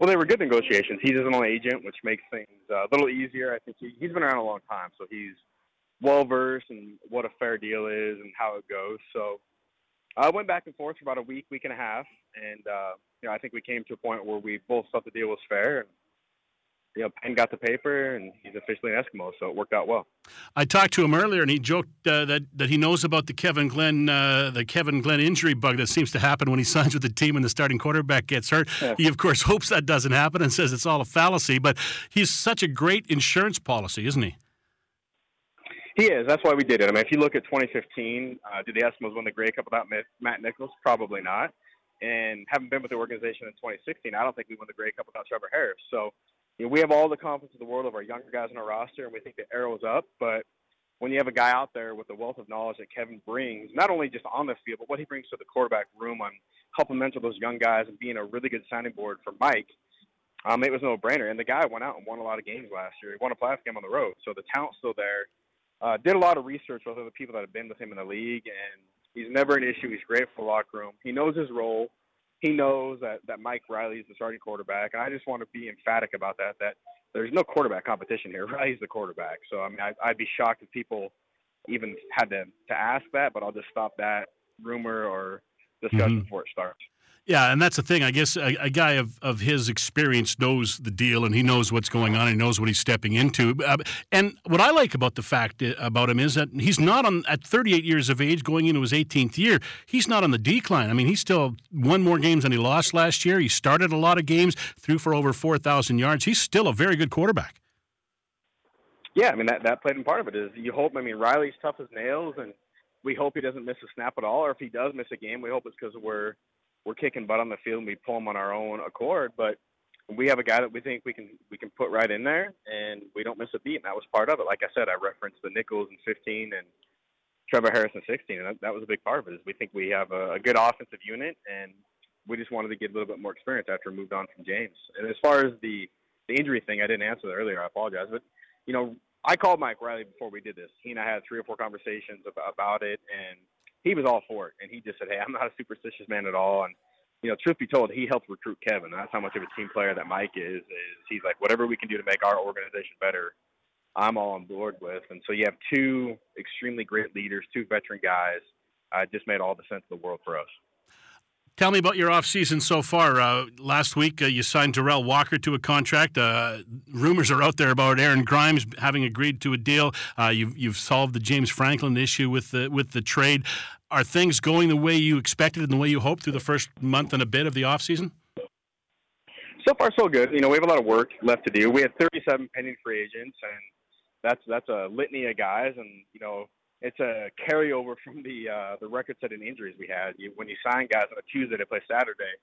Well, they were good negotiations. He's his own agent, which makes things uh, a little easier. I think he, he's been around a long time, so he's well versed in what a fair deal is and how it goes. So I went back and forth for about a week, week and a half, and uh, you know I think we came to a point where we both thought the deal was fair. And, you know, pen got the paper, and he's officially an Eskimo, so it worked out well. I talked to him earlier, and he joked uh, that that he knows about the Kevin Glenn uh, the Kevin Glenn injury bug that seems to happen when he signs with the team and the starting quarterback gets hurt. Yeah. He of course hopes that doesn't happen and says it's all a fallacy. But he's such a great insurance policy, isn't he? He is. That's why we did it. I mean, if you look at 2015, uh, did the Eskimos win the Grey Cup without Matt Nichols? Probably not. And having been with the organization in 2016, I don't think we won the Grey Cup without Trevor Harris. So you know, we have all the confidence in the world of our younger guys on our roster, and we think the arrow's up. But when you have a guy out there with the wealth of knowledge that Kevin brings, not only just on the field, but what he brings to the quarterback room on helping mentor those young guys and being a really good sounding board for Mike, um, it was no brainer. And the guy went out and won a lot of games last year. He won a playoff game on the road, so the talent's still there. Uh, did a lot of research with other people that have been with him in the league, and he's never an issue. He's great for the locker room. He knows his role. He knows that, that Mike Reilly is the starting quarterback, and I just want to be emphatic about that. That there's no quarterback competition here. Reilly's the quarterback. So I mean, I, I'd be shocked if people even had to to ask that. But I'll just stop that rumor or discussion mm-hmm. before it starts. Yeah, and that's the thing. I guess a, a, guy of, of his experience knows the deal and he knows what's going on. And he knows what he's stepping into. Uh, and what I like about the fact uh, about him is that he's not on at 38 years of age, going into his 18th year. He's not on the decline. I mean, he still won more games than he lost last year. He started a lot of games, threw for over 4,000 yards. He's still a very good quarterback. Yeah, I mean that that played in part of it. Is you hope. I mean, Reilly's tough as nails, and we hope he doesn't miss a snap at all. Or if he does miss a game, we hope it's because we're we're kicking butt on the field and we pull them on our own accord. But we have a guy that we think we can we can put right in there, and we don't miss a beat. And that was part of it. Like I said, I referenced the Nichols in 15 and Trevor Harris in 16, and that, that was a big part of it. Is we think we have a, a good offensive unit, and we just wanted to get a little bit more experience after we moved on from James. And as far as the the injury thing, I didn't answer that earlier. I apologize, but you know, I called Mike Reilly before we did this. He and I had three or four conversations about, about it, and he was all for it. And he just said, "Hey, I'm not a superstitious man at all." And you know, truth be told, he helped recruit Kevin. That's how much of a team player that Mike is. Is he's like, whatever we can do to make our organization better, I'm all on board with. And so you have two extremely great leaders, two veteran guys. Uh, just made all the sense in the world for us. Tell me about your offseason so far. Uh, last week, uh, you signed Derel Walker to a contract. Uh, rumors are out there about Aaron Grymes having agreed to a deal. Uh, you've, you've solved the James Franklin issue with the, with the trade. Are things going the way you expected and the way you hoped through the first month and a bit of the offseason? So far, so good. You know, we have a lot of work left to do. We had 37 pending free agents, and that's that's a litany of guys. And you know, it's a carryover from the uh, the record-setting injuries we had. You, when you sign guys on a Tuesday to play Saturday,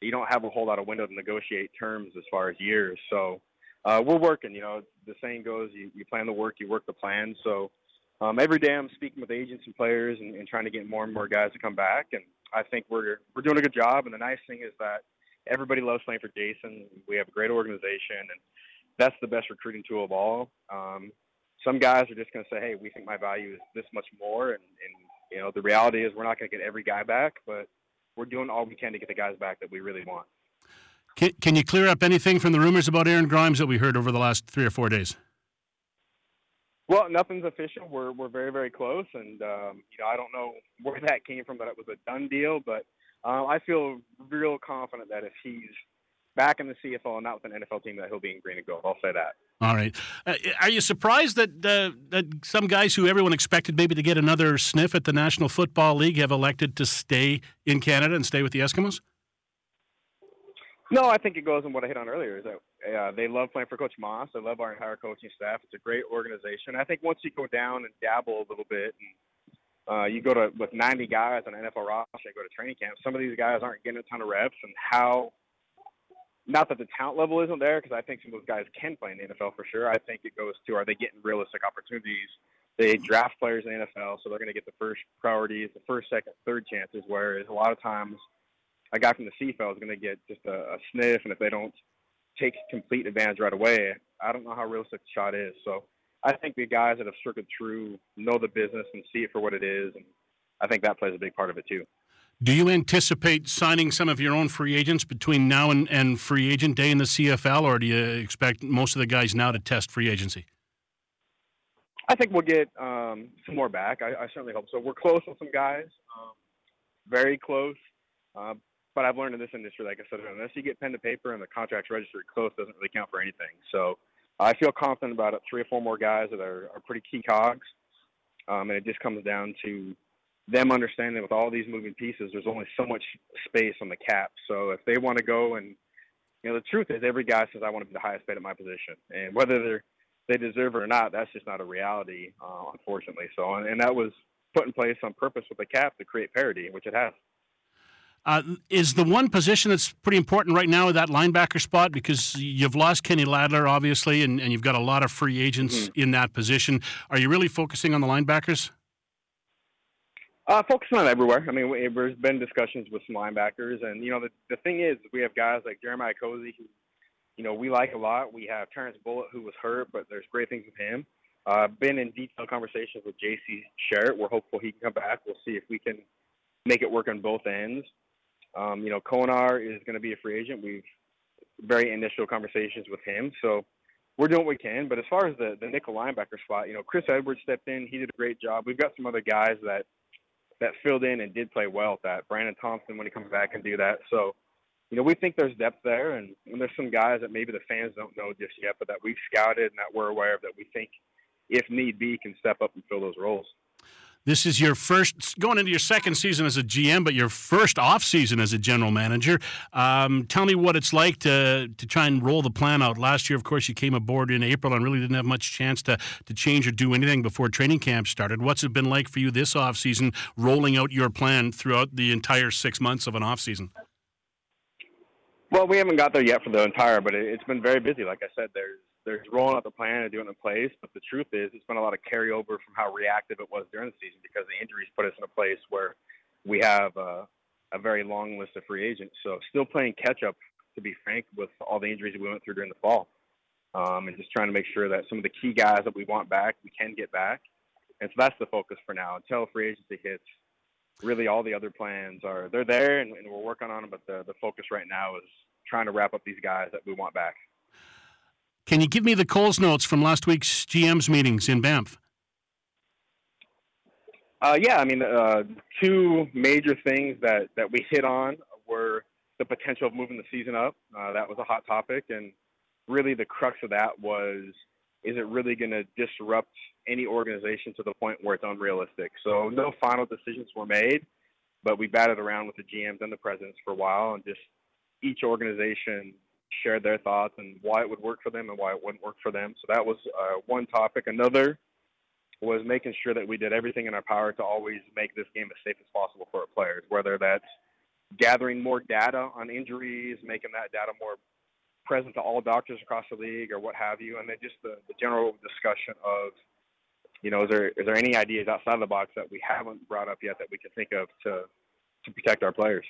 you don't have a whole lot of window to negotiate terms as far as years. So uh, we're working. You know, the saying goes, you, you plan the work, you work the plan. So um, every day I'm speaking with agents and players and, and trying to get more and more guys to come back. And I think we're we're doing a good job. And the nice thing is that everybody loves playing for Jason. We have a great organization, and that's the best recruiting tool of all. Um, some guys are just going to say, "Hey, we think my value is this much more," and, and you know the reality is we're not going to get every guy back, but we're doing all we can to get the guys back that we really want. Can, can you clear up anything from the rumors about Aaron Grymes that we heard over the last three or four days? Well, nothing's official. We're we're very very close, and um, you know I don't know where that came from, that it was a done deal, but uh, I feel real confident that if he's back in the CFL and not with an NFL team, that he'll be in green and gold. I'll say that. All right. Uh, are you surprised that uh, that some guys who everyone expected maybe to get another sniff at the National Football League have elected to stay in Canada and stay with the Eskimos? No, I think it goes on what I hit on earlier. Is that uh, they love playing for Coach Maas. They love our entire coaching staff. It's a great organization. I think once you go down and dabble a little bit, and uh, you go to with 90 guys on NFL roster and go to training camp, some of these guys aren't getting a ton of reps, and how not that the talent level isn't there, because I think some of those guys can play in the NFL for sure. I think it goes to are they getting realistic opportunities? They draft players in the NFL, so they're going to get the first priorities, the first, second, third chances. Whereas a lot of times, a guy from the CFL is going to get just a, a sniff, and if they don't take complete advantage right away, I don't know how realistic the shot is. So I think the guys that have circled through know the business and see it for what it is, and I think that plays a big part of it too. Do you anticipate signing some of your own free agents between now and, and free agent day in the CFL, or do you expect most of the guys now to test free agency? I think we'll get um, some more back. I, I, certainly hope so. We're close with some guys, um, very close. Uh, but I've learned in this industry, like I said, unless you get pen to paper and the contract's registered close, doesn't really count for anything. So I feel confident about it. Three or four more guys that are, are pretty key cogs, um, and it just comes down to them understanding that with all these moving pieces, there's only so much space on the cap. So if they want to go and you know, the truth is every guy says I want to be the highest paid at my position, and whether they're they deserve it or not, that's just not a reality, uh, unfortunately. So, and, and that was put in place on purpose with the cap to create parity, which it has. Uh, is the one position that's pretty important right now that linebacker spot because you've lost Kenny Ladler, obviously, and, and you've got a lot of free agents mm-hmm. in that position. Are you really focusing on the linebackers? Uh, focusing on everywhere. I mean, we, there's been discussions with some linebackers, and you know, the the thing is, we have guys like Jeremiah Cozy, who, you know, we like a lot. We have Terrence Bullitt, who was hurt, but there's great things with him. Uh, been in detailed conversations with J.C. Sherritt. We're hopeful he can come back. We'll see if we can make it work on both ends. Um, you know, Konar is going to be a free agent. We've very initial conversations with him, so we're doing what we can. But as far as the the nickel linebacker spot, you know, Chris Edwards stepped in. He did a great job. We've got some other guys that that filled in and did play well at that. Brandon Thompson when he comes back and do that. So, you know, we think there's depth there, and, and there's some guys that maybe the fans don't know just yet, but that we've scouted and that we're aware of that we think, if need be, can step up and fill those roles. This is your first going into your second season as a GM, but your first off season as a general manager. Um, tell me what it's like to to try and roll the plan out. Last year, of course, you came aboard in April and really didn't have much chance to to change or do anything before training camp started. What's it been like for you this off season, rolling out your plan throughout the entire six months of an off season? Well, we haven't got there yet for the entire, but it, has been very busy. Like I said, there's there's rolling out the plan and doing it in place. But the truth is, it's been a lot of carryover from how reactive it was during the season because the injuries put us in a place where we have a, a very long list of free agents. So still playing catch up, to be frank, with all the injuries we went through during the fall, um, and just trying to make sure that some of the key guys that we want back, we can get back. And so that's the focus for now until free agency hits. Really, all the other plans are they're there and, and we're working on them. But the the focus right now is trying to wrap up these guys that we want back. Can you give me the Coles notes from last week's GM's meetings in Banff? Uh, yeah, I mean, uh, two major things that, that we hit on were the potential of moving the season up. Uh, that was a hot topic, and really the crux of that was is it really going to disrupt any organization to the point where it's unrealistic? So no final decisions were made, but we batted around with the GMs and the presidents for a while, and just each organization shared their thoughts and why it would work for them and why it wouldn't work for them. So that was uh, one topic. Another was making sure that we did everything in our power to always make this game as safe as possible for our players, whether that's gathering more data on injuries, making that data more present to all doctors across the league or what have you, and then just the, the general discussion of, you know, is there is there any ideas outside of the box that we haven't brought up yet that we can think of to to protect our players?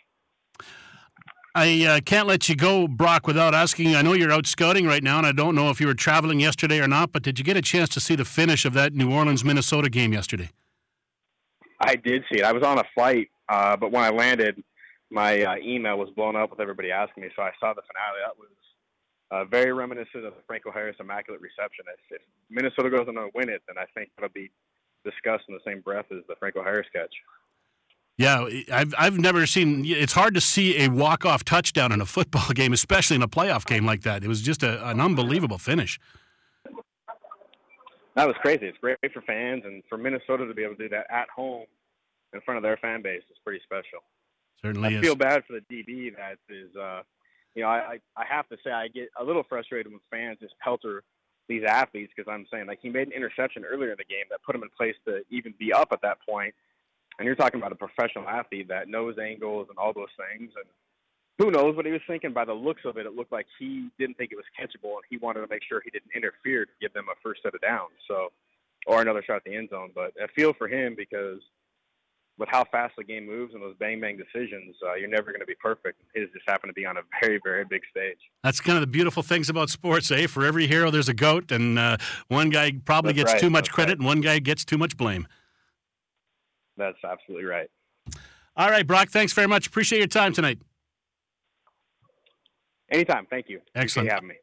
I uh, can't let you go, Brock, without asking. I know you're out scouting right now, and I don't know if you were traveling yesterday or not, but did you get a chance to see the finish of that New Orleans Minnesota game yesterday? I did see it. I was on a flight, uh, but when I landed, my uh, email was blown up with everybody asking me, so I saw the finale. That was uh, very reminiscent of the Franco Harris immaculate reception. If, Minnesota goes on to win it, then I think it'll be discussed in the same breath as the Franco Harris catch. Yeah, I've I've never seen. It's hard to see a walk off touchdown in a football game, especially in a playoff game like that. It was just a, an unbelievable finish. That was crazy. It's great for fans and for Minnesota to be able to do that at home in front of their fan base is pretty special. Certainly, I is. feel bad for the DB that is. Uh, you know, I I have to say I get a little frustrated when fans just pelter these athletes because I'm saying like he made an interception earlier in the game that put him in place to even be up at that point and you're talking about a professional athlete that knows angles and all those things. And who knows what he was thinking? By the looks of it, it looked like he didn't think it was catchable, and he wanted to make sure he didn't interfere to give them a first set of downs. So, or another shot at the end zone. But I feel for him because with how fast the game moves and those bang bang decisions, uh, you're never going to be perfect. His just happened to be on a very very big stage. That's kind of the beautiful things about sports, eh? For every hero, there's a goat, and uh, one guy probably That's gets right. too much That's credit, right. and one guy gets too much blame. That's absolutely right. All right, Brock. Thanks very much. Appreciate your time tonight. Anytime. Thank you. Excellent. having me.